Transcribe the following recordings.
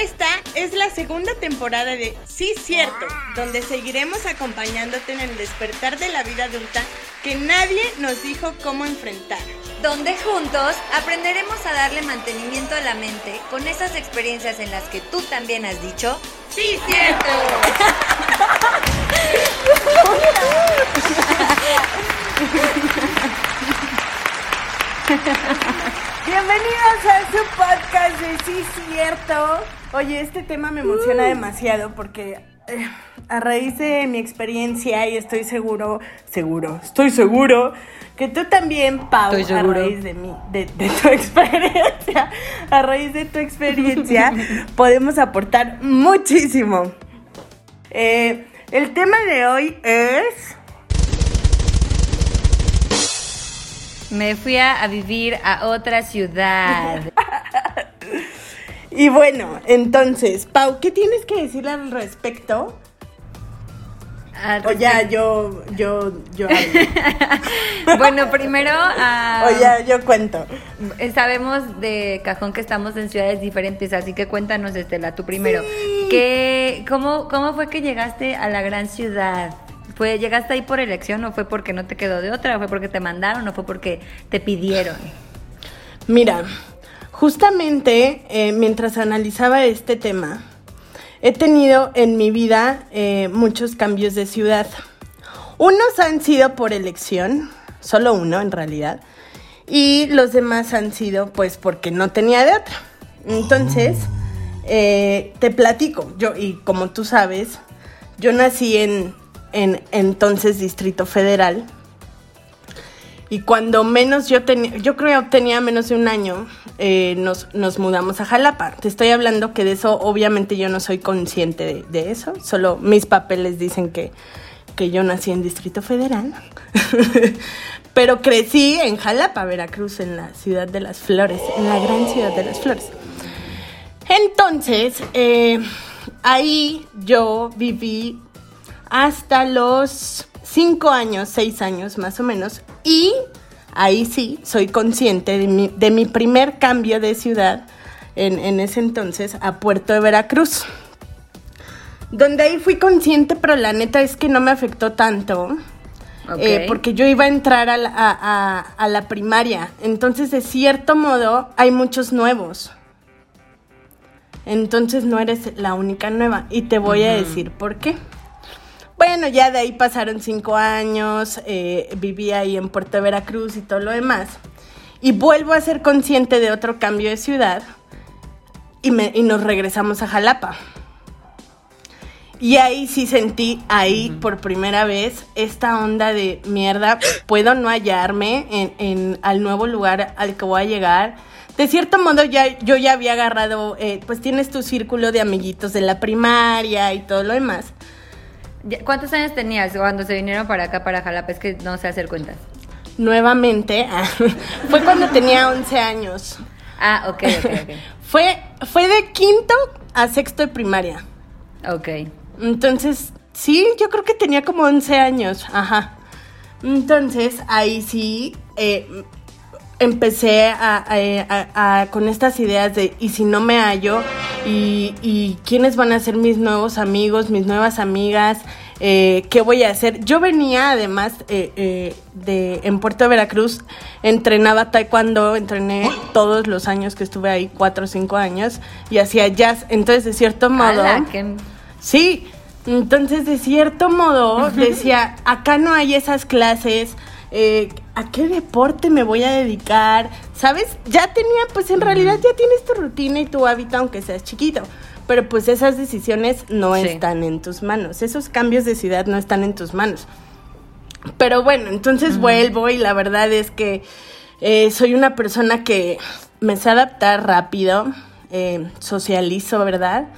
Esta es la segunda temporada de Sí Cierto, donde seguiremos acompañándote en el despertar de la vida adulta que nadie nos dijo cómo enfrentar. Donde juntos aprenderemos a darle mantenimiento a la mente con esas experiencias en las que tú también has dicho Sí Cierto. Bienvenidos a su podcast de Sí Cierto. Oye, este tema me emociona demasiado porque eh, a raíz de mi experiencia y estoy seguro, seguro, estoy seguro que tú también, Pau, a raíz de mi, de, de tu experiencia, a raíz de tu experiencia, podemos aportar muchísimo. Eh, el tema de hoy es Me fui a, a vivir a otra ciudad. Y bueno, entonces, Pau, ¿qué tienes que decir al respecto? Al O ya, yo, yo, yo. hablo. Bueno, primero ah, o ya, yo cuento. sabemos de cajón que estamos en ciudades diferentes, así que cuéntanos, Estela, tú primero. Sí. ¿Qué, cómo, ¿Cómo fue que llegaste a la gran ciudad? ¿Fue, ¿Llegaste ahí por elección o fue porque no te quedó de otra? ¿O fue porque te mandaron o fue porque te pidieron? Mira, justamente eh, mientras analizaba este tema, he tenido en mi vida eh, muchos cambios de ciudad. Unos han sido por elección, solo uno en realidad, y los demás han sido pues porque no tenía de otra. Entonces, eh, te platico, yo, y como tú sabes, yo nací en, en entonces Distrito Federal, y cuando menos yo tenía, yo creo que tenía menos de un año, eh, nos, mudamos a Jalapa. Te estoy hablando que de eso, obviamente yo no soy consciente de, de eso, solo mis papeles dicen que, que yo nací en Distrito Federal. Pero crecí en Jalapa, Veracruz, en la ciudad de las flores, en la gran ciudad de las flores. Entonces, eh, ahí yo viví hasta los cinco años, seis años más o menos, y ahí sí soy consciente de mi, de mi primer cambio de ciudad en, en ese entonces a Puerto de Veracruz. Donde ahí fui consciente, pero la neta es que no me afectó tanto. Eh, porque yo iba a entrar a la, a- a- a la primaria. Entonces, de cierto modo, hay muchos nuevos. Entonces no eres la única nueva. Y te voy a decir por qué. Bueno, ya de ahí pasaron cinco años, eh, viví ahí en Puerto Veracruz y todo lo demás. Y vuelvo a ser consciente de otro cambio de ciudad y, me, y nos regresamos a Jalapa. Y ahí sí sentí, ahí por primera vez, esta onda de mierda, puedo no hallarme en, en- al nuevo lugar al que voy a llegar. De cierto modo, ya, yo ya había agarrado, eh, pues tienes tu círculo de amiguitos de la primaria y todo lo demás. ¿Cuántos años tenías cuando se vinieron para acá, para Jalapa? Es que no sé hacer cuentas. Nuevamente, ah, fue cuando tenía 11 años. Ah, ok, ok, ok. Fue, fue de quinto a sexto de primaria. Ok. Entonces, sí, yo creo que tenía como 11 años, ajá. Entonces, ahí sí eh, empecé a, a- a- a- con estas ideas de, ¿y si no me hallo? ¿Y, y quiénes van a ser mis nuevos amigos, mis nuevas amigas? Eh, ¿Qué voy a hacer? Yo venía además eh, eh, de en Puerto de Veracruz, entrenaba taekwondo, entrené todos los años que estuve ahí, cuatro o cinco años, y hacía jazz. Entonces, de cierto modo... Sí, entonces de cierto modo decía, acá no hay esas clases, eh, ¿a qué deporte me voy a dedicar? ¿Sabes? Ya tenía, pues en realidad ya tienes tu rutina y tu hábito, aunque seas chiquito. Pero pues esas decisiones no Sí. están en tus manos, esos cambios de ciudad no están en tus manos. Pero bueno, entonces vuelvo y la verdad es que eh, soy una persona que me sé adaptar rápido, eh, socializo, ¿verdad?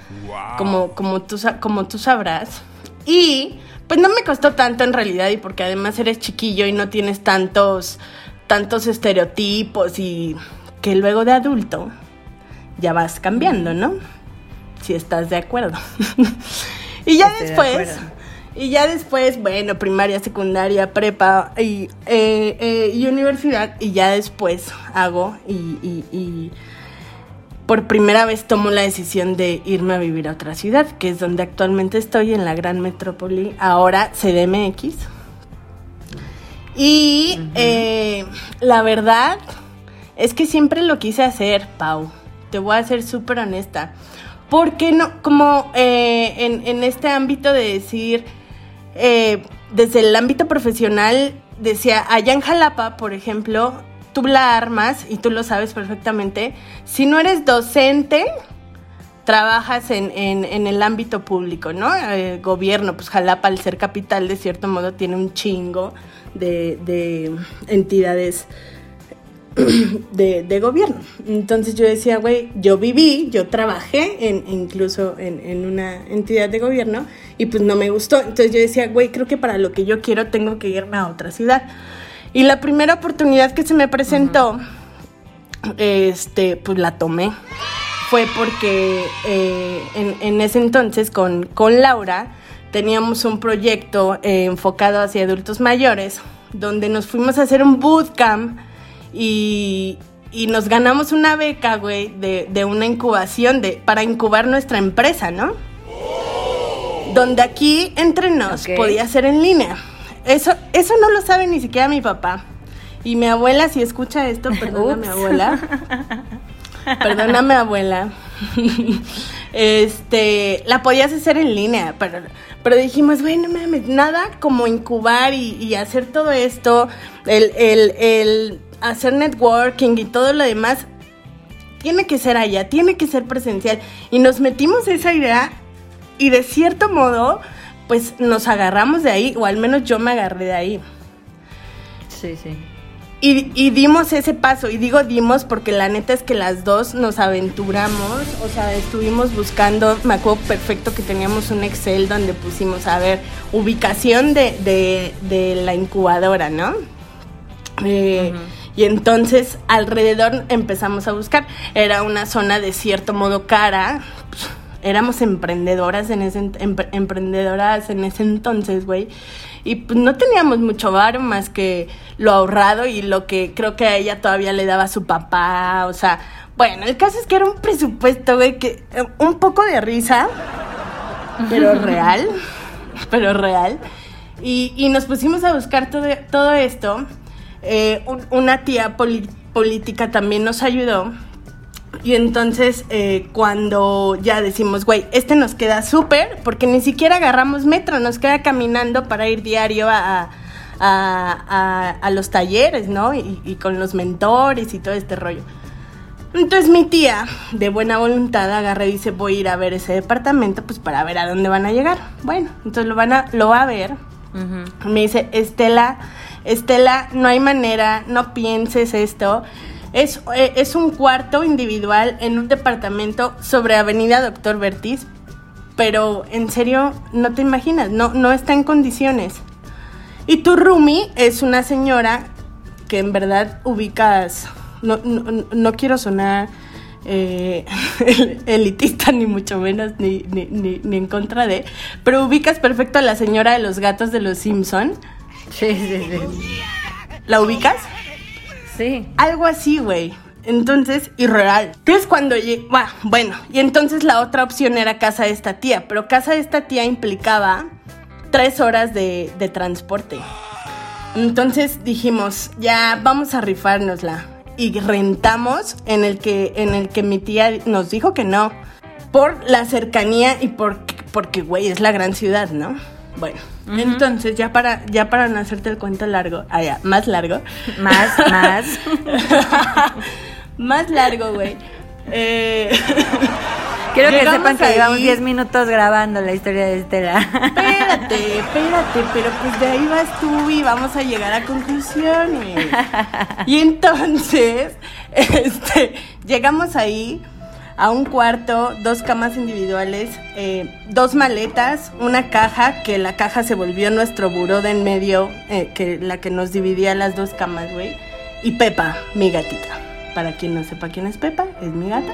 Como, como, tú, como tú sabrás. Y pues no me costó tanto en realidad y porque además eres chiquillo y no tienes tantos, tantos estereotipos y que luego de adulto ya vas cambiando, ¿no? Si estás de acuerdo. y ya Estoy después... Y ya después, bueno, primaria, secundaria, prepa y, eh, eh, y universidad. Y ya después hago y, y- y, por primera vez tomo la decisión de irme a vivir a otra ciudad, que es donde actualmente estoy, en la gran metrópoli, ahora CDMX. Y eh, la verdad es que siempre lo quise hacer, Pau. Te voy a ser súper honesta. Porque no, como eh, en, este ámbito de decir, eh, desde el ámbito profesional, decía, allá en Jalapa, por ejemplo, tú la armas, y tú lo sabes perfectamente, si no eres docente, trabajas en, el ámbito público, ¿no? El gobierno, pues Jalapa al ser capital de cierto modo tiene un chingo de, entidades de, gobierno. Entonces yo decía, güey, yo viví, yo trabajé en, incluso en, en, una entidad de gobierno y pues no me gustó. Entonces yo decía, güey, creo que para lo que yo quiero tengo que irme a otra ciudad. Y la primera oportunidad que se me presentó, este, pues la tomé. Fue porque eh, en, ese entonces con, con Laura teníamos un proyecto eh, enfocado hacia adultos mayores, donde nos fuimos a hacer un bootcamp y, y nos ganamos una beca, güey, de, de, una incubación de, para incubar nuestra empresa, ¿no? Donde aquí entre nos podía ser en línea. Eso, eso no lo sabe ni siquiera mi papá. Y mi abuela, si escucha esto, perdona mi abuela. Perdóname, abuela. este, la podías hacer en línea, pero, pero dijimos, bueno, mames, nada como incubar y, hacer todo esto, el, el, el hacer networking y todo lo demás, tiene que ser allá, tiene que ser presencial. Y nos metimos esa idea y de cierto modo pues nos agarramos de ahí, o al menos yo me agarré de ahí. Sí, sí. Y, dimos ese paso, y digo dimos porque la neta es que las dos nos aventuramos, o sea, estuvimos buscando, me acuerdo perfecto que teníamos un Excel donde pusimos, a ver, ubicación de, la incubadora, ¿no? Eh, y entonces alrededor empezamos a buscar, era una zona de cierto modo cara, éramos emprendedoras en ese, emprendedoras en ese entonces, güey. Y pues no teníamos mucho varo más que lo ahorrado y lo que creo que a ella todavía le daba su papá. O sea, bueno, el caso es que era un presupuesto, güey, que eh, un poco de risa, pero real, pero real. Y, nos pusimos a buscar todo, todo esto. Eh, una tía política también nos ayudó y entonces eh, cuando ya decimos, güey, este nos queda súper, porque ni siquiera agarramos metro, nos queda caminando para ir diario a, a, los talleres, ¿no? Y, con los mentores y todo este rollo. Entonces mi tía, de buena voluntad, agarra y dice, voy a ir a ver ese departamento, pues para ver a dónde van a llegar. Bueno, entonces lo, van a, lo va a ver. Me dice, Estela, Estela, no hay manera, no pienses esto es, eh, es un cuarto individual en un departamento sobre Avenida Doctor Bertiz, pero en serio no te imaginas, no, no está en condiciones. Y tu roomie es una señora que en verdad ubicas, no, no, quiero sonar eh, elitista ni mucho menos, ni, ni, ni, en contra de, pero ubicas perfecto a la señora de los gatos de los Simpson. Sí, sí, sí. ¿La ubicas? Algo así, güey. Entonces, irreal. Entonces cuando llegué, bueno, y entonces la otra opción era casa de esta tía, pero casa de esta tía implicaba tres horas de, transporte. Entonces dijimos, ya vamos a rifárnosla. Y rentamos en el que, en el que mi tía nos dijo que no. Por la cercanía y por, porque, güey, es la gran ciudad, ¿no? Bueno, entonces ya para, ya para no hacerte el cuento largo, ah, más largo. Más, más. más largo, güey. Eh, Quiero que sepan que llevamos 10 minutos grabando la historia de Estela. Espérate, espérate, pero pues de ahí vas tú y vamos a llegar a conclusiones. Y entonces, este, llegamos ahí a un cuarto, dos camas individuales, eh, dos maletas, una caja, que la caja se volvió nuestro buró de en medio, eh, que la que nos dividía las dos camas, güey. Y Pepa, mi gatita. Para quien no sepa quién es Pepa, es mi gata,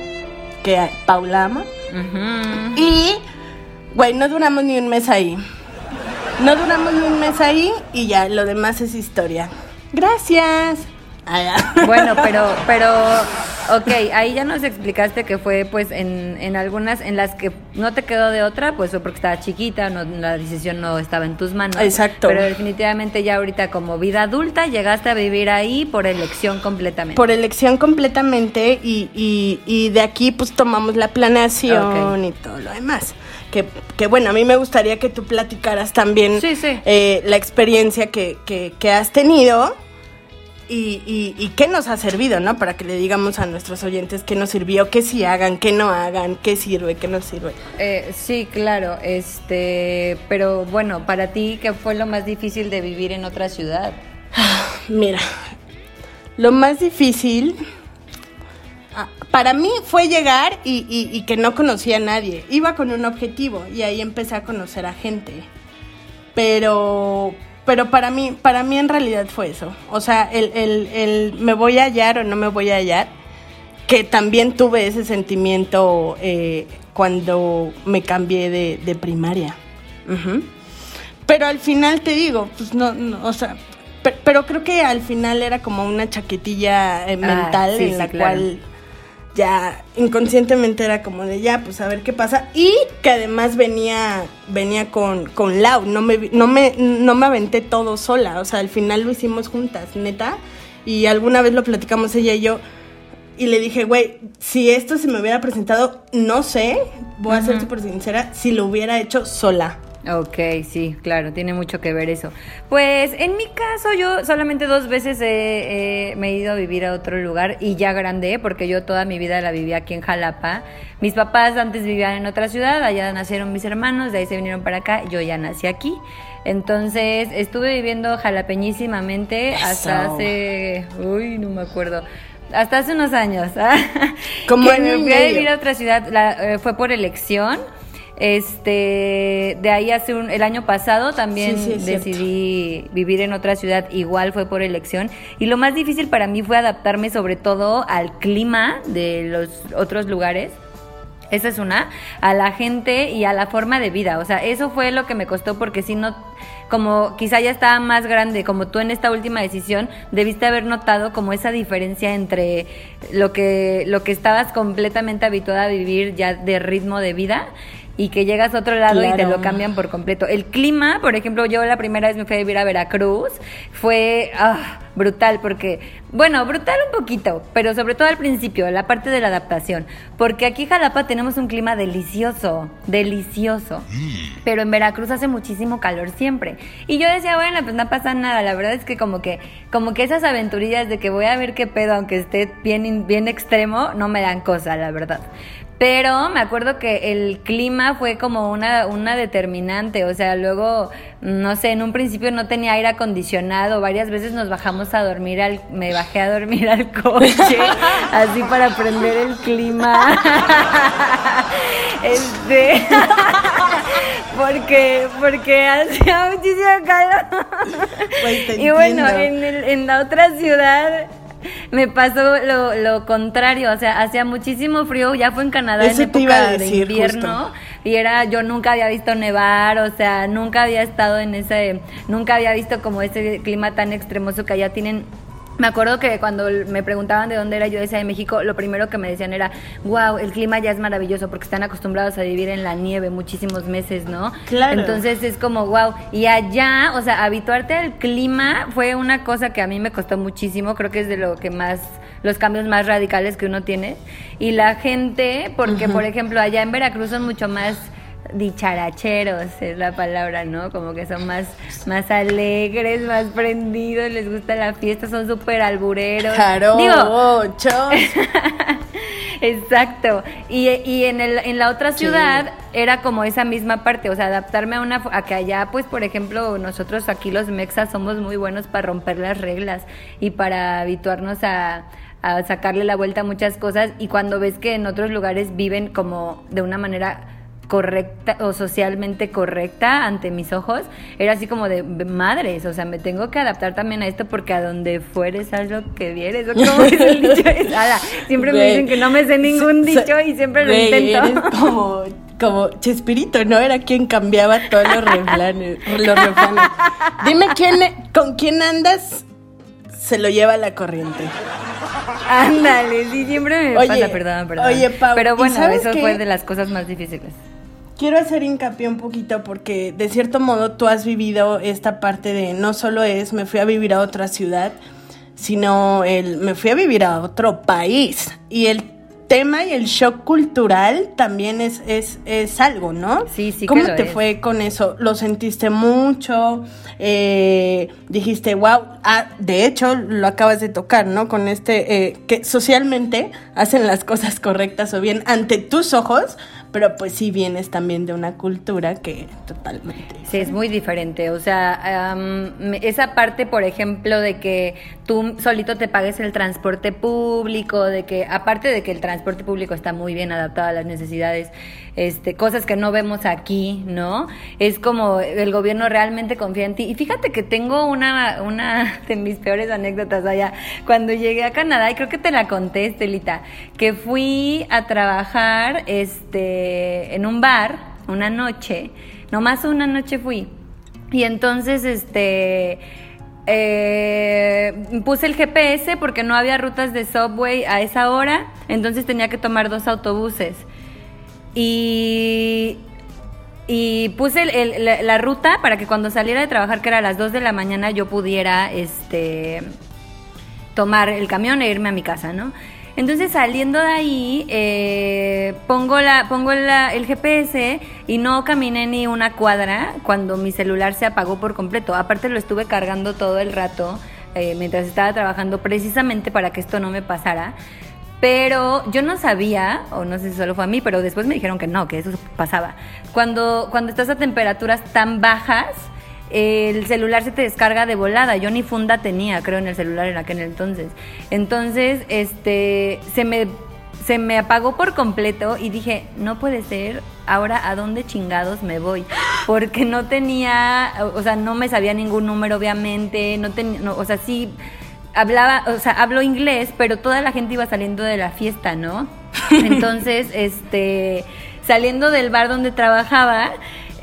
que Paula ama. Y, güey, no duramos ni un mes ahí. No duramos ni un mes ahí y ya, lo demás es historia. Gracias. Bueno, pero, pero Ok, ahí ya nos explicaste que fue pues en, en algunas en las que no te quedó de otra, pues fue porque estaba chiquita, no, la decisión no estaba en tus manos. Exacto. Pero definitivamente ya ahorita como vida adulta llegaste a vivir ahí por elección completamente. Por elección completamente y, y, y de aquí pues tomamos la planeación y todo lo demás. Que, que, bueno, a mí me gustaría que tú platicaras también Sí, sí. eh, la experiencia que, que, que has tenido y, y, y qué nos ha servido, ¿no? Para que le digamos a nuestros oyentes qué nos sirvió, qué sí hagan, qué no hagan, qué sirve, qué no sirve. Eh, sí, claro, este, pero bueno, para ti, ¿qué fue lo más difícil de vivir en otra ciudad? Mira, lo más difícil ah, para mí fue llegar y, y- y que no conocía a nadie. Iba con un objetivo y ahí empecé a conocer a gente. Pero, pero para mí, para mí en realidad fue eso. O sea, el, el, el me voy a hallar o no me voy a hallar. Que también tuve ese sentimiento eh, cuando me cambié de, de primaria. Pero al final te digo, pues no, no, o sea, pe- pero, creo que al final era como una chaquetilla eh, mental Ah, sí, en sí, la claro. cual ya inconscientemente era como de ya, pues a ver qué pasa. Y que además venía, venía con, con Lau, no me, no, me, no me aventé todo sola, o sea, al final lo hicimos juntas, neta. Y alguna vez lo platicamos ella y yo. Y le dije, güey, si esto se me hubiera presentado, no sé, voy a ser súper sincera, si lo hubiera hecho sola. Ok, sí, claro, tiene mucho que ver eso. Pues en mi caso yo solamente dos veces he- he- me he ido a vivir a otro lugar y ya grande, porque yo toda mi vida la viví aquí en Jalapa. Mis papás antes vivían en otra ciudad, allá nacieron mis hermanos, de ahí se vinieron para acá, yo ya nací aquí. Entonces estuve viviendo jalapeñísimamente hasta hace, uy, no me acuerdo. Hasta hace unos años. Como que año me fui a vivir a otra ciudad, la- eh, fue por elección. Este, de ahí hace un, el año pasado también Sí, sí, es cierto. decidí vivir en otra ciudad, igual fue por elección. Y lo más difícil para mí fue adaptarme sobre todo al clima de los otros lugares. Esa es una, a la gente y a la forma de vida. O sea, eso fue lo que me costó porque si no, como quizá ya estaba más grande, como tú en esta última decisión, debiste haber notado como esa diferencia entre lo que, lo que estabas completamente habituada a vivir ya de ritmo de vida y que llegas a otro lado y te lo cambian por completo. El clima, por ejemplo, yo la primera vez me fui a vivir a Veracruz, fue ah, brutal porque, bueno, brutal un poquito, pero sobre todo al principio, la parte de la adaptación, porque aquí en Jalapa tenemos un clima delicioso, delicioso, pero en Veracruz hace muchísimo calor siempre. Y yo decía, bueno, pues no pasa nada, la verdad es que como que como que esas aventurillas de que voy a ver qué pedo aunque esté bien bien extremo no me dan cosa, la verdad. Pero me acuerdo que el clima fue como una, una determinante, o sea, luego, no sé, en un principio no tenía aire acondicionado, varias veces nos bajamos a dormir, al, me bajé a dormir al coche, así para prender el clima. Este, porque, porque hacía muchísimo calor. Te y bueno, en, el- en la otra ciudad me pasó lo, lo contrario, o sea, hacía muchísimo frío, ya fue en Canadá Eso en época iba a de invierno justo. y era yo nunca había visto nevar, o sea, nunca había estado en ese nunca había visto como ese clima tan extremoso que allá tienen me acuerdo que cuando me preguntaban de dónde era, yo decía de México, lo primero que me decían era, wow, el clima ya es maravilloso porque están acostumbrados a vivir en la nieve muchísimos meses, ¿no? Claro. Entonces es como, wow. Y allá, o sea, habituarte al clima fue una cosa que a mí me costó muchísimo, creo que es de lo que más, los cambios más radicales que uno tiene. Y la gente, porque por ejemplo, allá en Veracruz son mucho más dicharacheros es la palabra, ¿no? Como que son más, más alegres, más prendidos, les gusta la fiesta, son súper albureros. Claro, Digo. Exacto. Y, y en, el, en la otra ciudad era como esa misma parte, o sea, adaptarme a una a que allá, pues, por ejemplo, nosotros aquí los mexas somos muy buenos para romper las reglas y para habituarnos a, a sacarle la vuelta a muchas cosas y cuando ves que en otros lugares viven como de una manera correcta o socialmente correcta ante mis ojos, era así como de madres, o sea, me tengo que adaptar también a esto porque a donde fueres haz lo que vieres, o como es el dicho es, ala, siempre me dicen que no me sé ningún dicho y siempre lo intento. Eres como, como Chespirito, ¿no? Era quien cambiaba todos los refranes. Los refranes. Dime quién, con quién andas se lo lleva la corriente. Ándale, sí, siempre me Oye, pasa, perdón, perdón. oye, Pau, Pero ¿y bueno, eso qué? fue de las cosas más difíciles. Quiero hacer hincapié un poquito porque de cierto modo tú has vivido esta parte de no solo es me fui a vivir a otra ciudad, sino el me fui a vivir a otro país. Y el tema y el shock cultural también es, es, es algo, ¿no? Sí, sí que ¿Cómo lo te es. fue con eso? ¿Lo sentiste mucho? Eh, dijiste, wow, ah, de hecho lo acabas de tocar, ¿no? Con este, eh, que socialmente hacen las cosas correctas o bien ante tus ojos, pero pues sí vienes también de una cultura que totalmente. Sí, es muy diferente. O sea, me- esa parte, por ejemplo, de que tú solito te pagues el transporte público, de que, aparte de que el transporte público está muy bien adaptado a las necesidades, este, cosas que no vemos aquí, ¿no? Es como el gobierno realmente confía en ti. Y fíjate que tengo una, de mis peores anécdotas allá. Cuando llegué a Canadá, y creo que te la conté, Estelita, que fui a trabajar este, en un bar una noche, nomás una noche fui. Y entonces, este, eh, puse el GPS porque no había rutas de subway a esa hora, entonces tenía que tomar dos autobuses. Y, y puse la, ruta para que cuando saliera de trabajar, que era a las 2 de la mañana, yo pudiera, este, tomar el camión e irme a mi casa, ¿no? Entonces saliendo de ahí, eh, pongo, la, pongo el GPS y no caminé ni una cuadra cuando mi celular se apagó por completo. Aparte lo estuve cargando todo el rato eh, mientras estaba trabajando precisamente para que esto no me pasara. Pero yo no sabía, o no sé si solo fue a mí, pero después me dijeron que no, que eso pasaba. Cuando, cuando estás a temperaturas tan bajas, el celular se te descarga de volada. Yo ni funda tenía, creo, en el celular en aquel entonces. Entonces, este, se me, se me apagó por completo y dije, no puede ser, ahora a dónde chingados me voy. Porque no tenía, o sea, no me sabía ningún número, obviamente, no tenía, no, o sea, sí hablaba, o sea, hablo inglés, pero toda la gente iba saliendo de la fiesta, ¿no? Entonces, este, saliendo del bar donde trabajaba,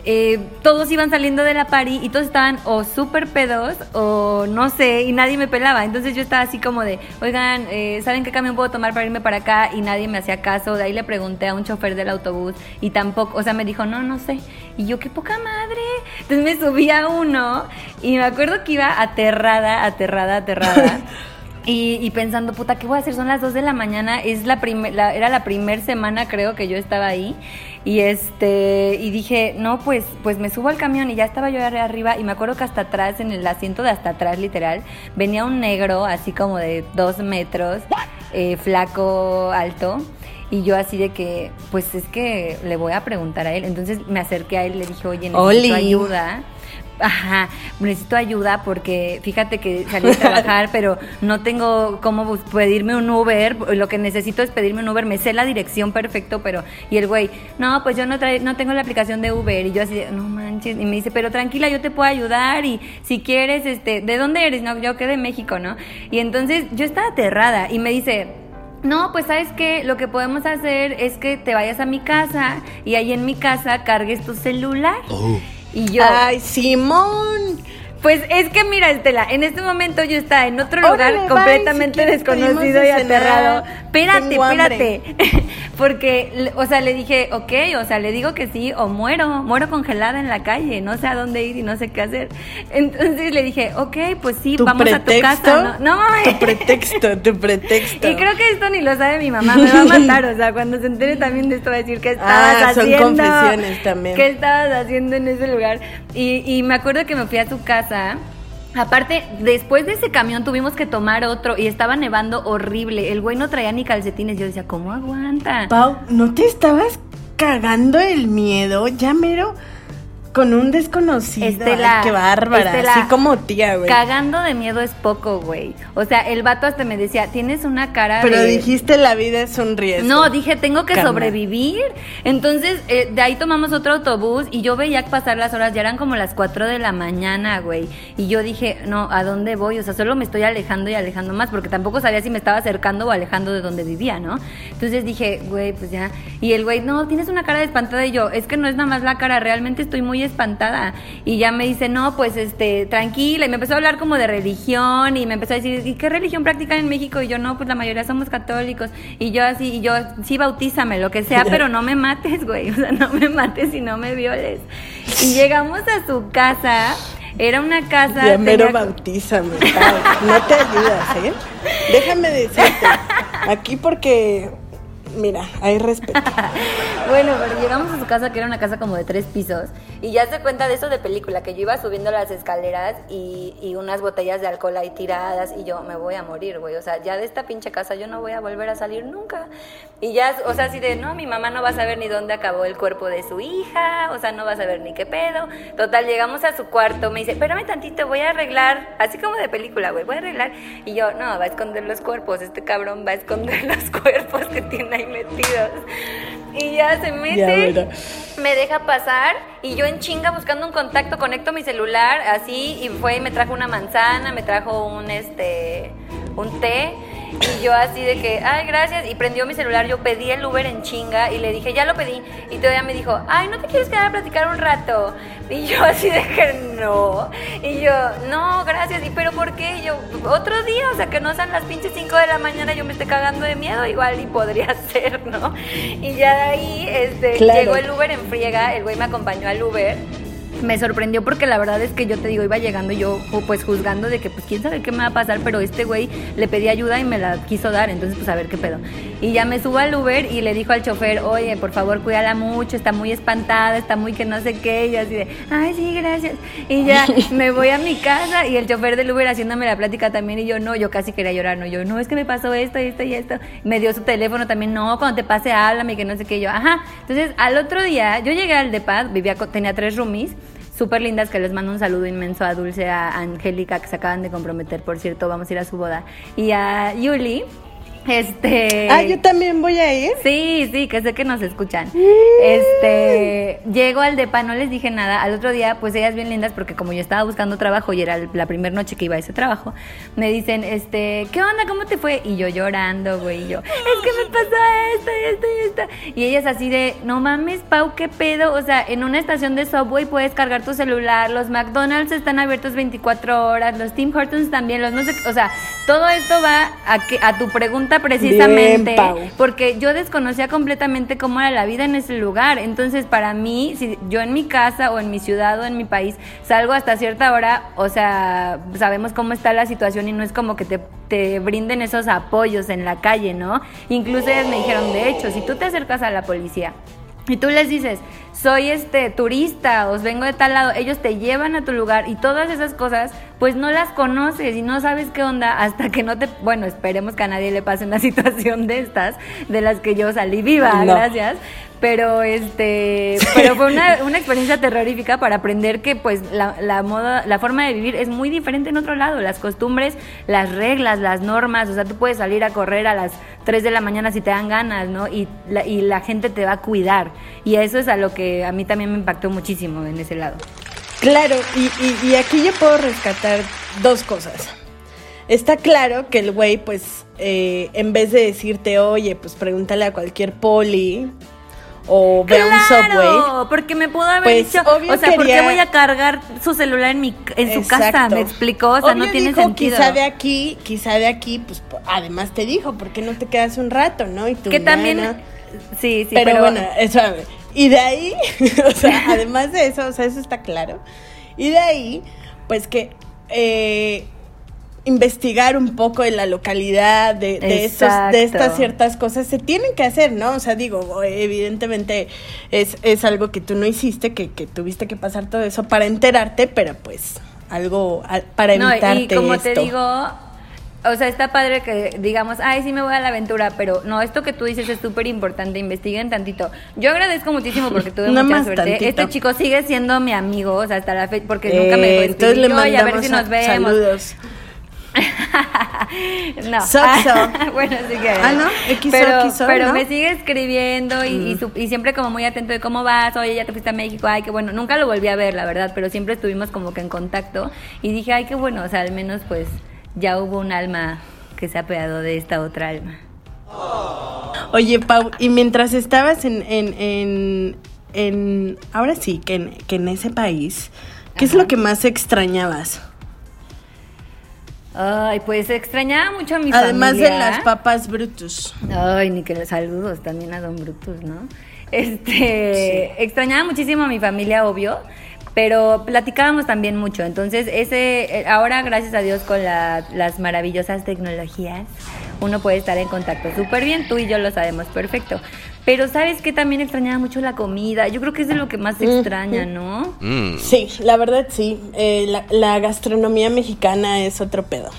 eh, todos iban saliendo de la party y todos estaban o súper pedos o no sé, y nadie me pelaba. Entonces yo estaba así como de, oigan, eh, ¿saben qué camión puedo tomar para irme para acá? Y nadie me hacía caso. De ahí le pregunté a un chofer del autobús y tampoco, o sea, me dijo, no, no sé. Y yo, qué poca madre. Entonces me subí a uno y me acuerdo que iba aterrada, aterrada, aterrada. Y, y pensando, puta, ¿qué voy a hacer? Son las 2 de la mañana, es la primer, la- era la primer semana creo que yo estaba ahí. Y este, y dije, no, pues, pues me subo al camión y ya estaba yo arri- arriba y me acuerdo que hasta atrás, en el asiento de hasta atrás literal, venía un negro así como de dos metros, eh, flaco, alto. Y yo así de que, pues es que le voy a preguntar a él. Entonces me acerqué a él y le dije, oye, necesito Oli. ayuda. Ajá, necesito ayuda porque fíjate que salí a trabajar, pero no tengo cómo pedirme un Uber. Lo que necesito es pedirme un Uber. Me sé la dirección perfecto, pero. Y el güey, no, pues yo no, trae- no tengo la aplicación de Uber. Y yo así, no manches. Y me dice, pero tranquila, yo te puedo ayudar. Y si quieres, este, ¿de dónde eres? No, yo que de México, ¿no? Y entonces yo estaba aterrada y me dice, no, pues sabes que lo que podemos hacer es que te vayas a mi casa y ahí en mi casa cargues tu celular. Y yo, Ay, Simón. Pues es que mira, Estela, en este momento yo estaba en otro Órale, lugar bye, completamente si desconocido de y aterrado. Espérate, espérate. Porque, o sea, le dije, ok, o sea, le digo que sí, o muero, muero congelada en la calle, no sé a dónde ir y no sé qué hacer. Entonces le dije, ok, pues sí, Tu vamos a tu casa. No, no mames. Tu pretexto, tu pretexto. Y creo que esto ni lo sabe mi mamá, me va a matar, o sea, cuando se entere también de esto va a decir que estabas Ah, son haciendo. confesiones también. ¿Qué estabas haciendo en ese lugar? Y, y me acuerdo que me fui a su casa. Aparte, después de ese camión tuvimos que tomar otro y estaba nevando horrible. El güey no traía ni calcetines. Yo decía, ¿cómo aguanta? Pau, ¿no te estabas cagando el miedo? Ya mero con un desconocido. Estela, Ay, qué bárbara. Estela, Así como tía, güey. Cagando de miedo es poco, güey. O sea, el vato hasta me decía, tienes una cara Pero de... dijiste la vida es un riesgo. No, dije, tengo que sobrevivir. Entonces, eh, de ahí tomamos otro autobús y yo veía pasar las horas, ya eran como las 4 de la mañana, güey. Y yo dije, no, ¿a dónde voy? O sea, solo me estoy alejando y alejando más, porque tampoco sabía si me estaba acercando o alejando de donde vivía, ¿no? Entonces dije, güey, pues ya. Y el güey, no, tienes una cara de espantada. Y yo, es que no es nada más la cara, realmente estoy muy muy espantada. Y ya me dice, no, pues este, tranquila. Y me empezó a hablar como de religión y me empezó a decir, ¿y qué religión practican en México? Y yo, no, pues la mayoría somos católicos. Y yo así, y yo, sí, bautízame, lo que sea, pero no me mates, güey. O sea, no me mates y no me violes. Y llegamos a su casa. Era una casa. Ya mero bautízame. No te ayudas, ¿eh? Déjame decirte. Aquí porque mira, hay respeto. bueno, pero llegamos a su casa, que era una casa como de tres pisos, y ya se cuenta de eso de película, que yo iba subiendo las escaleras y, y unas botellas de alcohol ahí tiradas, y yo me voy a morir, güey. O sea, ya de esta pinche casa yo no voy a volver a salir nunca. Y ya, o sea, así de, no, mi mamá no va a saber ni dónde acabó el cuerpo de su hija, o sea, no va a saber ni qué pedo. Total, llegamos a su cuarto, me dice, espérame tantito, voy a arreglar, así como de película, güey, voy a arreglar. Y yo, no, va a esconder los cuerpos, este cabrón va a esconder los cuerpos que tiene ahí metidos. Y ya se mete, me deja pasar y yo en chinga buscando un contacto conecto mi celular así y fue y me trajo una manzana, me trajo un este un té y yo así de que, ay, gracias. Y prendió mi celular, yo pedí el Uber en chinga y le dije, ya lo pedí. Y todavía me dijo, ay, ¿no te quieres quedar a platicar un rato? Y yo así de que no. Y yo, no, gracias. ¿Y pero por qué? Y yo, otro día, o sea, que no sean las pinches 5 de la mañana, yo me esté cagando de miedo, igual y podría ser, ¿no? Y ya de ahí, este, llegó el Uber en friega, el güey me acompañó al Uber me sorprendió porque la verdad es que yo te digo, iba llegando yo pues juzgando de que pues quién sabe qué me va a pasar, pero este güey le pedí ayuda y me la quiso dar, entonces pues a ver qué pedo. Y ya me subo al Uber y le dijo al chofer, oye, por favor cuídala mucho, está muy espantada, está muy que no sé qué, y así de, ay, sí, gracias. Y ya me voy a mi casa y el chofer del Uber haciéndome la plática también y yo no, yo casi quería llorar, no, yo no, es que me pasó esto, esto y esto. Me dio su teléfono también, no, cuando te pase háblame, que no sé qué, yo, ajá. Entonces al otro día yo llegué al DEPAD, vivía, tenía tres roomies súper lindas que les mando un saludo inmenso a Dulce, a Angélica que se acaban de comprometer, por cierto, vamos a ir a su boda, y a Yuli este. Ah, yo también voy a ir. Sí, sí, que sé que nos escuchan. Este. Llego al depa, no les dije nada. Al otro día, pues ellas bien lindas, porque como yo estaba buscando trabajo y era la primera noche que iba a ese trabajo, me dicen, este, ¿qué onda? ¿Cómo te fue? Y yo llorando, güey. Y yo, es que me pasó esto y esto y esto. Y ellas así de, no mames, Pau, ¿qué pedo? O sea, en una estación de subway puedes cargar tu celular, los McDonald's están abiertos 24 horas, los Tim Hortons también, los no sé, o sea, todo esto va a, que, a tu pregunta precisamente porque yo desconocía completamente cómo era la vida en ese lugar. Entonces, para mí, si yo en mi casa o en mi ciudad o en mi país salgo hasta cierta hora, o sea, sabemos cómo está la situación y no es como que te, te brinden esos apoyos en la calle, ¿no? Incluso ellas me dijeron, de hecho, si tú te acercas a la policía y tú les dices, soy este turista, os vengo de tal lado, ellos te llevan a tu lugar y todas esas cosas, pues no las conoces y no sabes qué onda hasta que no te, bueno, esperemos que a nadie le pase una situación de estas, de las que yo salí viva, gracias, pero este pero fue una, una, experiencia terrorífica para aprender que pues la, la, moda la forma de vivir es muy diferente en otro lado. Las costumbres las reglas las normas o sea tú puedes salir a correr a las 3 de la mañana si te dan ganas no y la, y la gente te va a cuidar. Y eso es a lo que a mí también me impactó muchísimo en ese lado claro y, y, aquí yo puedo rescatar dos cosas Está claro que el güey, pues, eh, en vez de decirte, oye, pues pregúntale a cualquier poli, o ve un subway. porque me pudo haber pues, dicho, o sea, ¿por qué voy a cargar su celular en mi en su casa? Me explicó, o sea, no tiene sentido. Quizá de aquí, quizá de aquí, pues además te dijo, ¿por qué no te quedas un rato, no? Y tú que también Sí, sí, pero, pero bueno, eso y de ahí, o sea, además de eso, o sea, eso está claro. Y de ahí, pues que eh, investigar un poco en la localidad de, de, de estas ciertas cosas se tienen que hacer, ¿no? O sea, digo, evidentemente es, es algo que tú no hiciste, que, que tuviste que pasar todo eso para enterarte, pero pues algo para evitarte no, y como te digo, o sea, está padre que digamos, ay, sí me voy a la aventura, pero no, esto que tú dices es súper importante, investiguen tantito. Yo agradezco muchísimo porque tuve mucha suerte. Este chico sigue siendo mi amigo, o sea, hasta la fecha, porque nunca me dejó Entonces le mandamos a ver si nos vemos. Saludos. no. bueno, sí que. Ah, no. pero, pero me sigue escribiendo y, mm. y, siempre como muy atento de cómo vas. Oye, ya te fuiste a México. Ay, qué bueno. Nunca lo volví a ver, la verdad, pero siempre estuvimos como que en contacto. Y dije, ay, qué bueno. O sea, al menos pues ya hubo un alma que se ha pegado de esta otra alma. Oye, Pau, y mientras estabas en, en, en en, ahora sí, que en, que en ese país, ¿qué es lo que más extrañabas? Ay, pues extrañaba mucho a mi Además familia. de las papas Brutus. Ay, ni que saludos también a Don Brutus, ¿no? Este, extrañaba muchísimo a mi familia, obvio, pero platicábamos también mucho. Entonces, ese, eh, ahora gracias a Dios con la- las maravillosas tecnologías, uno puede estar en contacto súper bien. Tú y yo lo sabemos perfecto. Pero sabes que también extrañaba mucho la comida. Yo creo que es de lo que más se extraña, ¿no? Mm. Sí, la verdad sí. Eh, la, la gastronomía mexicana es otro pedo.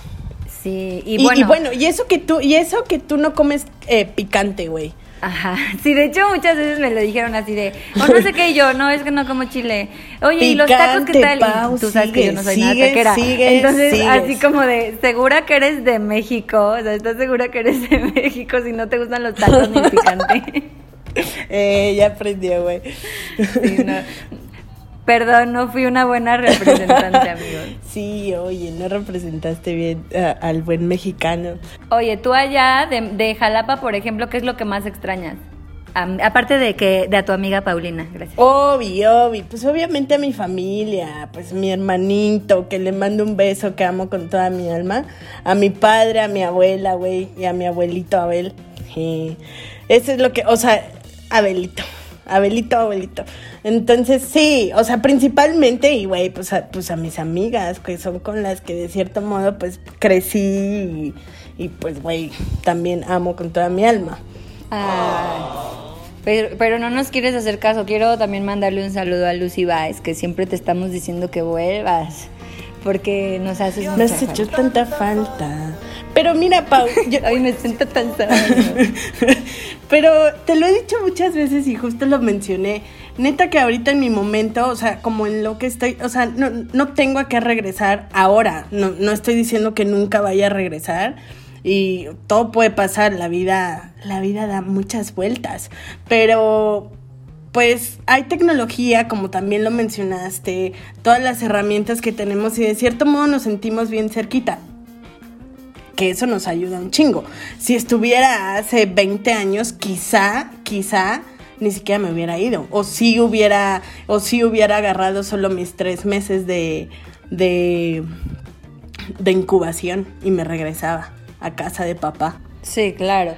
Sí, Y, y, y bueno. bueno, y eso que tú, y eso que tú no comes eh, picante, güey. Ajá, sí, de hecho muchas veces me lo dijeron así de, o no sé qué, y yo, no, es que no como chile. Oye, ¿y los tacos qué tal? Pau, y tú sabes que yo no soy sigue, nada taquera. sigue, Entonces, así como de, segura que eres de México, o sea, ¿estás segura que eres de México si no te gustan los tacos ni picante? Eh, ya aprendió, güey. Sí, no. Perdón, no fui una buena representante, amigos. Sí, oye, no representaste bien al buen mexicano. Oye, tú allá de, de Jalapa, por ejemplo, ¿qué es lo que más extrañas? Aparte de que de a tu amiga Paulina, gracias. Obvio, obvio, pues obviamente a mi familia, pues mi hermanito, que le mando un beso que amo con toda mi alma, a mi padre, a mi abuela, güey, y a mi abuelito Abel. Sí. Eso es lo que, o sea, Abelito, Abelito, abuelito. Entonces, sí, o sea, principalmente, y güey, pues a, pues a mis amigas, que son con las que de cierto modo, pues crecí y, y, pues, güey, también amo con toda mi alma. Ay. Pero, pero no nos quieres hacer caso. Quiero también mandarle un saludo a Lucy Baez, que siempre te estamos diciendo que vuelvas. Porque nos haces Me has hecho falta. tanta falta. Pero mira, Pau, yo- Ay, me siento tan pero te lo he dicho muchas veces y justo lo mencioné. Neta que ahorita en mi momento, o sea, como en lo que estoy, o sea, no, no tengo a qué regresar ahora. No, no estoy diciendo que nunca vaya a regresar. Y todo puede pasar, la vida, la vida da muchas vueltas. Pero pues hay tecnología, como también lo mencionaste, todas las herramientas que tenemos y de cierto modo nos sentimos bien cerquita. Que eso nos ayuda un chingo. Si estuviera hace 20 años, quizá, quizá ni siquiera me hubiera ido. O si hubiera, o si hubiera agarrado solo mis tres meses de, de, de incubación y me regresaba a casa de papá. Sí, claro.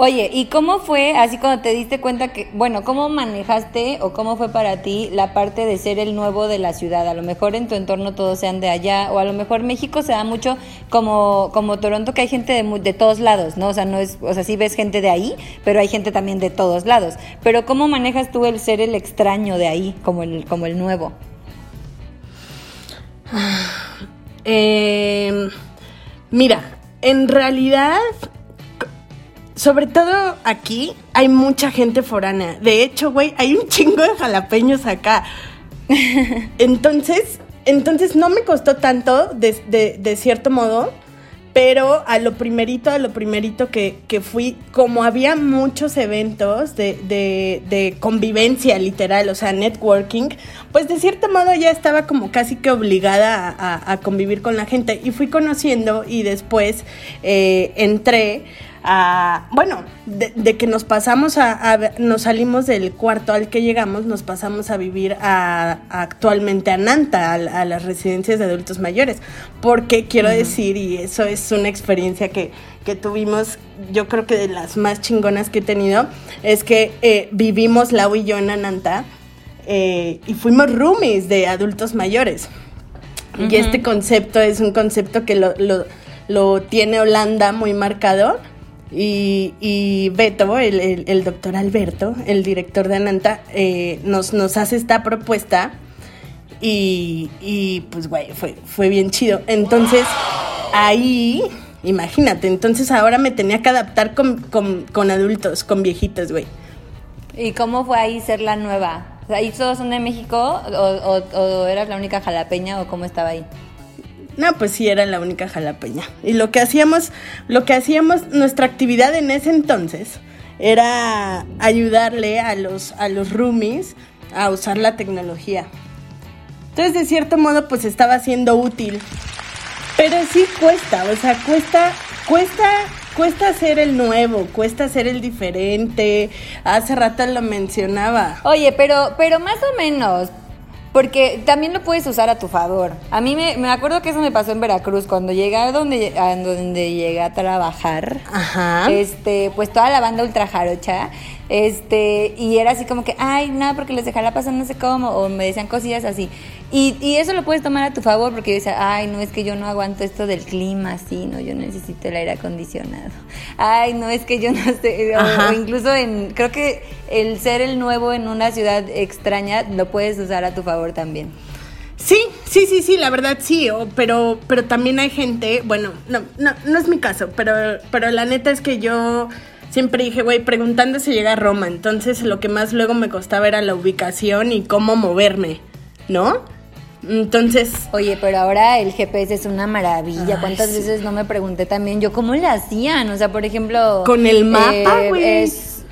Oye, ¿y cómo fue, así cuando te diste cuenta que, bueno, cómo manejaste o cómo fue para ti la parte de ser el nuevo de la ciudad? A lo mejor en tu entorno todos sean de allá, o a lo mejor México se da mucho como, como Toronto, que hay gente de, de todos lados, ¿no? O sea, no es, o sea, sí ves gente de ahí, pero hay gente también de todos lados. Pero ¿cómo manejas tú el ser el extraño de ahí, como el, como el nuevo? Eh, mira, en realidad, sobre todo aquí, hay mucha gente foránea. De hecho, güey, hay un chingo de jalapeños acá. Entonces, entonces no me costó tanto, de, de- de cierto modo, pero a lo primerito, a lo primerito que, que fui, como había muchos eventos de, de- de convivencia literal, o sea, networking, pues de cierto modo ya estaba como casi que obligada a, a- a convivir con la gente y fui conociendo y después eh, entré a, bueno, de, de que nos pasamos a, a- nos salimos del cuarto al que llegamos, nos pasamos a vivir a, a actualmente a Nanta, a, a las residencias de adultos mayores, porque quiero decir, y eso es una experiencia que, que tuvimos, yo creo que de las más chingonas que he tenido, es que eh, vivimos Lau y yo en Ananta eh, y fuimos roomies de adultos mayores. Y este concepto es un concepto que lo, lo- lo tiene Holanda muy marcado. Y, Beto, el, doctor Alberto, el director de Ananta, eh, nos, nos hace esta propuesta. Y, y, pues, güey, fue, fue bien chido. Entonces, ahí, imagínate, entonces ahora me tenía que adaptar con, con- con adultos, con viejitos, güey. ¿Y cómo fue ahí ser la nueva? ¿Ahí todos son de México o eras la única jalapeña o cómo estaba ahí? No, pues sí, era la única jalapeña. Y lo que hacíamos, lo que hacíamos, nuestra actividad en ese entonces era ayudarle a los, a los roomies a usar la tecnología. Entonces, de cierto modo, pues estaba siendo útil. Pero sí cuesta, o sea, cuesta, cuesta, cuesta ser el nuevo, cuesta ser el diferente. Hace rato lo mencionaba. Oye, pero, pero más o menos, porque también lo puedes usar a tu favor. A mí me, me acuerdo que eso me pasó en Veracruz, cuando llegué a donde, a donde llegué a trabajar. Ajá. Este, pues toda la banda ultra jarocha. Este, y era así como que, ay, nada, porque les dejara pasar no sé cómo, o me decían cosillas así. Y, y eso lo puedes tomar a tu favor, porque yo decía, ay, no, es que yo no aguanto esto del clima, así, no, yo necesito el aire acondicionado. Ay, no, es que yo no sé, o incluso en, creo que el ser el nuevo en una ciudad extraña lo puedes usar a tu favor también. Sí, sí, sí, sí, la verdad sí, o- pero, pero también hay gente, bueno, no, no, no es mi caso, pero, pero la neta es que yo siempre dije, güey, preguntando si llega a Roma, entonces lo que más luego me costaba era la ubicación y cómo moverme, ¿no? Entonces, Oye, pero ahora el GPS es una maravilla. Ay, ¿Cuántas sí. veces no me pregunté también yo cómo le hacían? O sea, por ejemplo... Con el mapa, güey. Es...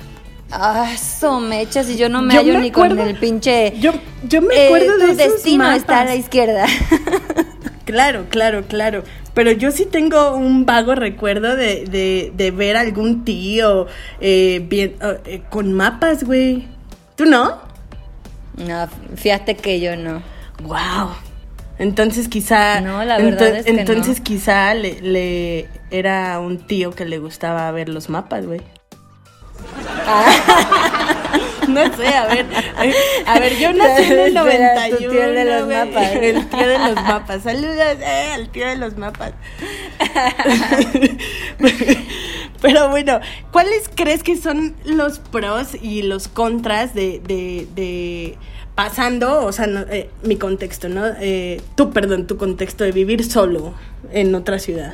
Ah, si yo no me Yo hallo me ni con acuerdo- el pinche... yo, yo me eh, acuerdo tu de esos destino está a la izquierda. Claro, claro, claro. Pero yo sí tengo un vago recuerdo de, de, de ver algún tío eh, bien, eh, con mapas, güey. ¿Tú no? no, fíjate que yo no. Wow. Entonces quizá. No, la verdad es que Entonces no. quizá le, le era un tío que le gustaba ver los mapas, güey. No sé, a ver, a ver, yo nací en el Era tu 91. tío de los mapas. El tío de los mapas. Saludos, eh, al tío de los mapas. Pero bueno, ¿cuáles crees que son los pros y los contras de, de, de pasando, o sea, no, eh, mi contexto, ¿no? Eh, tú, perdón, tu contexto de vivir solo en otra ciudad.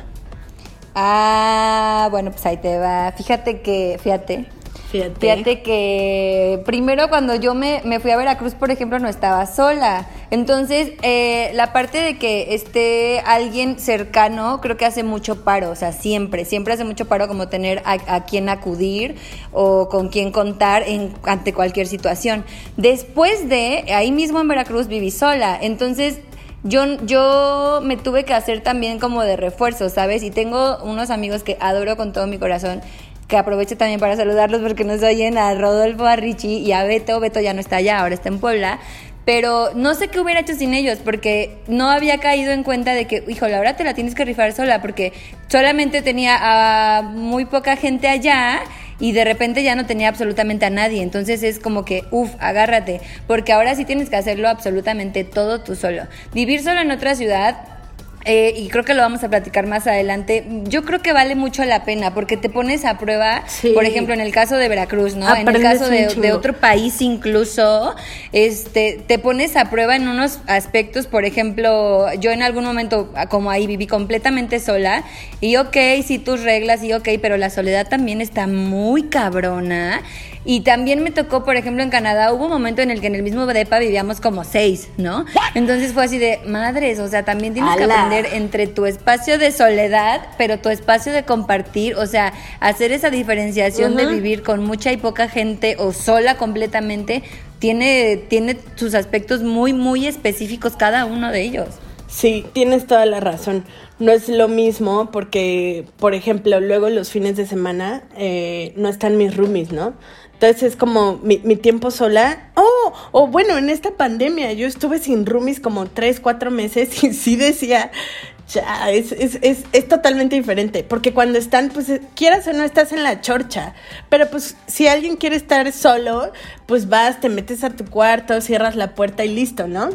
Ah, bueno, pues ahí te va. Fíjate que, fíjate, Fíjate. Que primero cuando yo me, me fui a Veracruz, por ejemplo, no estaba sola. Entonces, eh, la parte de que esté alguien cercano, creo que hace mucho paro, o sea, siempre, siempre hace mucho paro como tener a, a quién acudir o con quién contar en, ante cualquier situación. Después de, ahí mismo en Veracruz viví sola, entonces yo, yo me tuve que hacer también como de refuerzo, ¿sabes? Y tengo unos amigos que adoro con todo mi corazón, que aprovecho también para saludarlos porque nos oyen a Rodolfo, a Richie y a Beto. Beto ya no está allá, ahora está en Puebla. Pero no sé qué hubiera hecho sin ellos, porque no había caído en cuenta de que, híjole, ahora te la tienes que rifar sola, porque solamente tenía a muy poca gente allá y de repente ya no tenía absolutamente a nadie. Entonces es como que, uff, agárrate, porque ahora sí tienes que hacerlo absolutamente todo tú solo. Vivir solo en otra ciudad eh, y creo que lo vamos a platicar más adelante. Yo creo que vale mucho la pena porque te pones a prueba, Sí. por ejemplo, en el caso de Veracruz, ¿no? en el caso de, de otro país incluso, este, te pones a prueba en unos aspectos, por ejemplo, yo en algún momento, como ahí, viví completamente sola y ok, sí tus reglas y ok, pero la soledad también está muy cabrona. Y también me tocó, por ejemplo, en Canadá, hubo un momento en el que en el mismo depa vivíamos como seis, ¿no? Entonces fue así de, madres, o sea, también tienes que aprender entre tu espacio de soledad, pero tu espacio de compartir, o sea, hacer esa diferenciación de vivir con mucha y poca gente o sola completamente, tiene, tiene sus aspectos muy, muy específicos cada uno de ellos. Sí, tienes toda la razón. No es lo mismo porque, por ejemplo, luego los fines de semana eh, no están mis roomies, ¿no? Entonces es como mi, tiempo sola. Oh, o bueno, en esta pandemia yo estuve sin roomies como tres, cuatro meses y sí decía, es, es, es, es totalmente diferente. Porque cuando están, pues eh, quieras o no, estás en la chorcha. Pero pues si alguien quiere estar solo, pues vas, te metes a tu cuarto, cierras la puerta y listo, ¿no?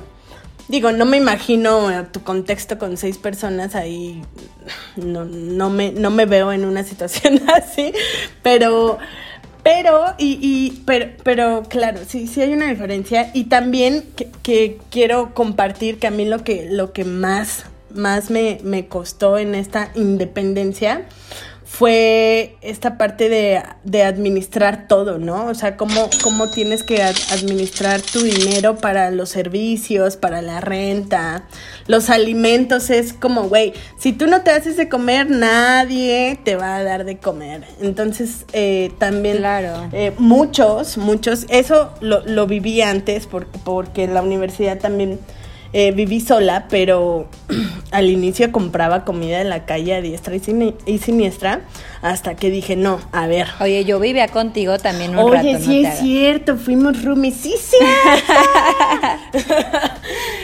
Digo, no me imagino tu contexto con seis personas ahí. No, no, me, no me veo en una situación así. Pero, pero, y, y, pero, pero claro, sí, sí hay una diferencia. Y también que, quiero compartir que a mí lo que, lo que más, más me, me costó en esta independencia fue esta parte de, de administrar todo, ¿no? O sea, cómo, cómo tienes que ad- administrar tu dinero para los servicios, para la renta, los alimentos. Es como, güey, si tú no te haces de comer, nadie te va a dar de comer. Entonces, eh, también Claro. eh, muchos, muchos, eso lo, lo viví antes porque, porque en la universidad también eh, viví sola, pero al inicio compraba comida en la calle a diestra y, siniestra, hasta que dije, no, a ver. Oye, yo vivía contigo también un Oye, rato. Oye, sí es cierto, fuimos roomies, sí, sí.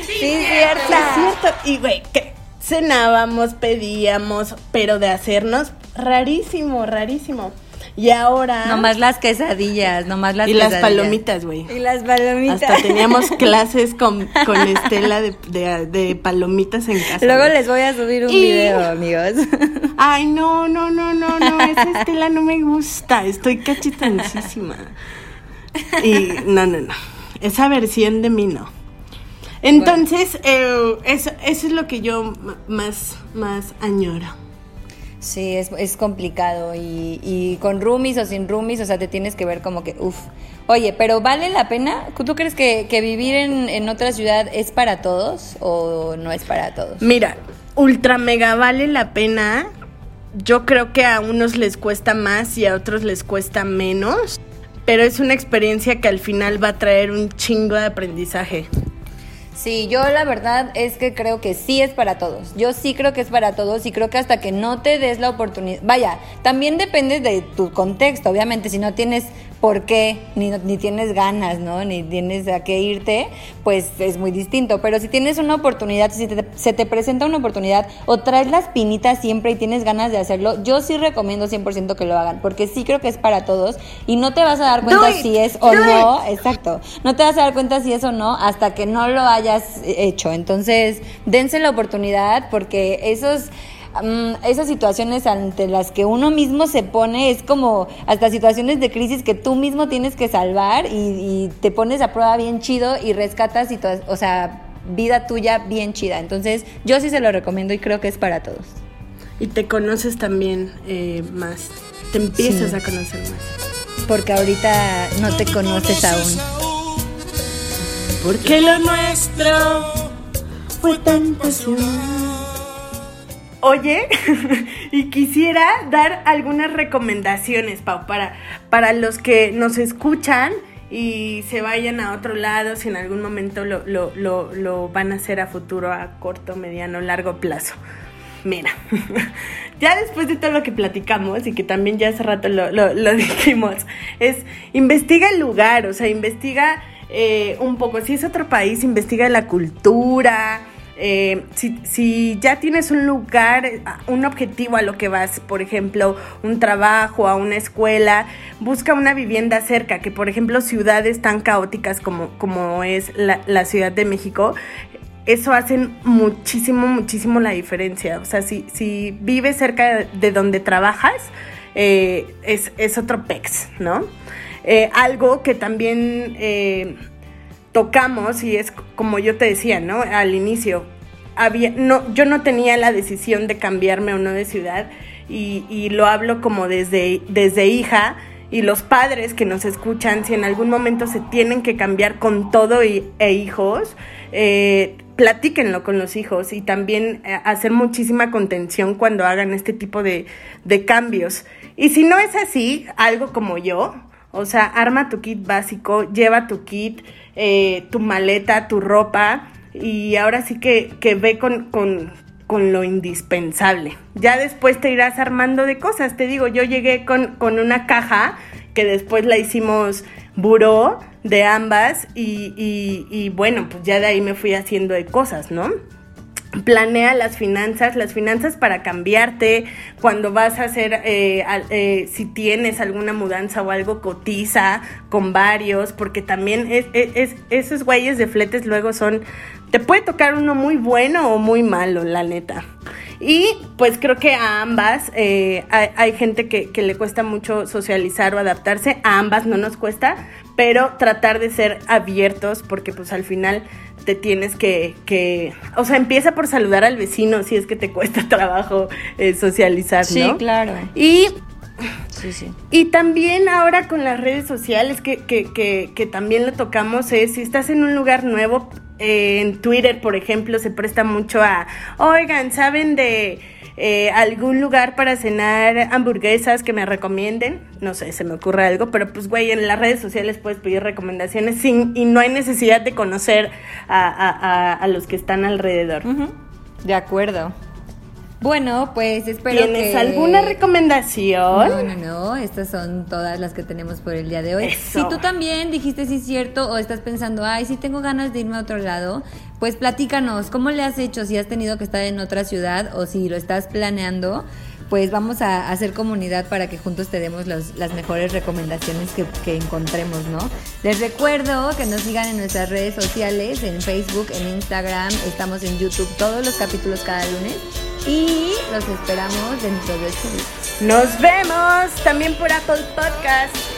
sí, cierto. Sí, cierto. Y, güey, que cenábamos, pedíamos, pero de hacernos rarísimo, rarísimo. Y ahora. Nomás las quesadillas, nomás las Y las palomitas, güey. Y las palomitas. Hasta teníamos clases con, con Estela de, de, de, palomitas en casa. Luego les voy a subir un y... video, amigos. Ay, no, no, no, no, no. Esa Estela no me gusta. Estoy cachetancísima. Y no, no, no. Esa versión de mí no. Entonces, bueno. eh, eso, eso es lo que yo más, más añoro. Sí, es, es complicado y, y, con roomies o sin roomies, o sea, te tienes que ver como que, uff. Oye, pero ¿vale la pena? ¿Tú crees que, que vivir en, en, otra ciudad es para todos o no es para todos? Mira, ultra mega vale la pena. Yo creo que a unos les cuesta más y a otros les cuesta menos, pero es una experiencia que al final va a traer un chingo de aprendizaje. Sí, yo la verdad es que creo que sí es para todos. Yo sí creo que es para todos y creo que hasta que no te des la oportunidad, vaya, también depende de tu contexto, obviamente, si no tienes por qué, ni, ni tienes ganas, ¿no? Ni tienes a qué irte, pues es muy distinto. Pero si tienes una oportunidad, si te, se te presenta una oportunidad o traes las pinitas siempre y tienes ganas de hacerlo, yo sí recomiendo 100% que lo hagan, porque sí creo que es para todos y no te vas a dar cuenta si es o no, exacto, no te vas a dar cuenta si es o no hasta que no lo hayas hecho. Entonces, dense la oportunidad porque esos esas situaciones ante las que uno mismo se pone es como hasta situaciones de crisis que tú mismo tienes que salvar y, y te pones a prueba bien chido y rescatas, o sea, vida tuya bien chida. Entonces, yo sí se lo recomiendo y creo que es para todos. Y te conoces también eh, más, te empiezas sí. a conocer más. Porque ahorita no te conoces aún. Porque lo nuestro fue tan pasión. Oye, y quisiera dar algunas recomendaciones, Pau, para, para los que nos escuchan y se vayan a otro lado, si en algún momento lo, lo, lo, lo van a hacer a futuro, a corto, mediano, largo plazo. Mira, ya después de todo lo que platicamos y que también ya hace rato lo, lo, lo dijimos, es investiga el lugar, o sea, investiga eh, un poco, si es otro país, investiga la cultura, eh, si, si, ya tienes un lugar, un objetivo a lo que vas, por ejemplo, un trabajo, a una escuela, busca una vivienda cerca, que por ejemplo ciudades tan caóticas como, como es la, Ciudad de México, eso hace muchísimo, muchísimo la diferencia. O sea, si, si vives cerca de donde trabajas, eh, es, es, otro pex, ¿no? Eh, algo que también tocamos y es como yo te decía, ¿no? Al inicio, había, no, yo no tenía la decisión de cambiarme o no de ciudad y, y lo hablo como desde, desde hija y los padres que nos escuchan, si en algún momento se tienen que cambiar con todo y, e hijos, eh, platíquenlo con los hijos y también eh, hacer muchísima contención cuando hagan este tipo de, de cambios. Y si no es así, algo como yo, o sea, arma tu kit básico, lleva tu kit, eh, tu maleta, tu ropa y ahora sí que, que ve con, con, con, lo indispensable. Ya después te irás armando de cosas. Te digo, yo llegué con, con una caja que después la hicimos buró de ambas y, y, y bueno, pues ya de ahí me fui haciendo de cosas, ¿no? Planea las finanzas, las finanzas para cambiarte, cuando vas a hacer, eh, eh, si tienes alguna mudanza o algo, cotiza con varios, porque también es, es, esos güeyes de fletes luego son, te puede tocar uno muy bueno o muy malo, la neta. Y pues creo que a ambas eh, hay, hay, gente que, que le cuesta mucho socializar o adaptarse, a ambas no nos cuesta, pero tratar de ser abiertos porque pues al final te tienes que, que, o sea, empieza por saludar al vecino si es que te cuesta trabajo eh, socializar, sí, ¿no? Sí, claro. Y, sí, sí. y también ahora con las redes sociales que, que, que, que también lo tocamos es, si estás en un lugar nuevo, eh, en Twitter, por ejemplo, se presta mucho a, oigan, ¿saben de eh, algún lugar para cenar hamburguesas que me recomienden, no sé, se me ocurre algo, pero pues güey, en las redes sociales puedes pedir recomendaciones sin, y no hay necesidad de conocer a, los que están alrededor. De acuerdo. Bueno, pues espero ¿Tienes alguna recomendación? No, no, no. Estas son todas las que tenemos por el día de hoy. Si tú también dijiste sí es cierto o estás pensando, ay, sí tengo ganas de irme a otro lado, pues platícanos, ¿cómo le has hecho? Si has tenido que estar en otra ciudad o si lo estás planeando, pues vamos a hacer comunidad para que juntos te demos las mejores recomendaciones que, que, encontremos, ¿no? Les recuerdo que nos sigan en nuestras redes sociales, en Facebook, en Instagram, estamos en YouTube, todos los capítulos cada lunes y los esperamos dentro de este video. Nos vemos también por Apple Podcast.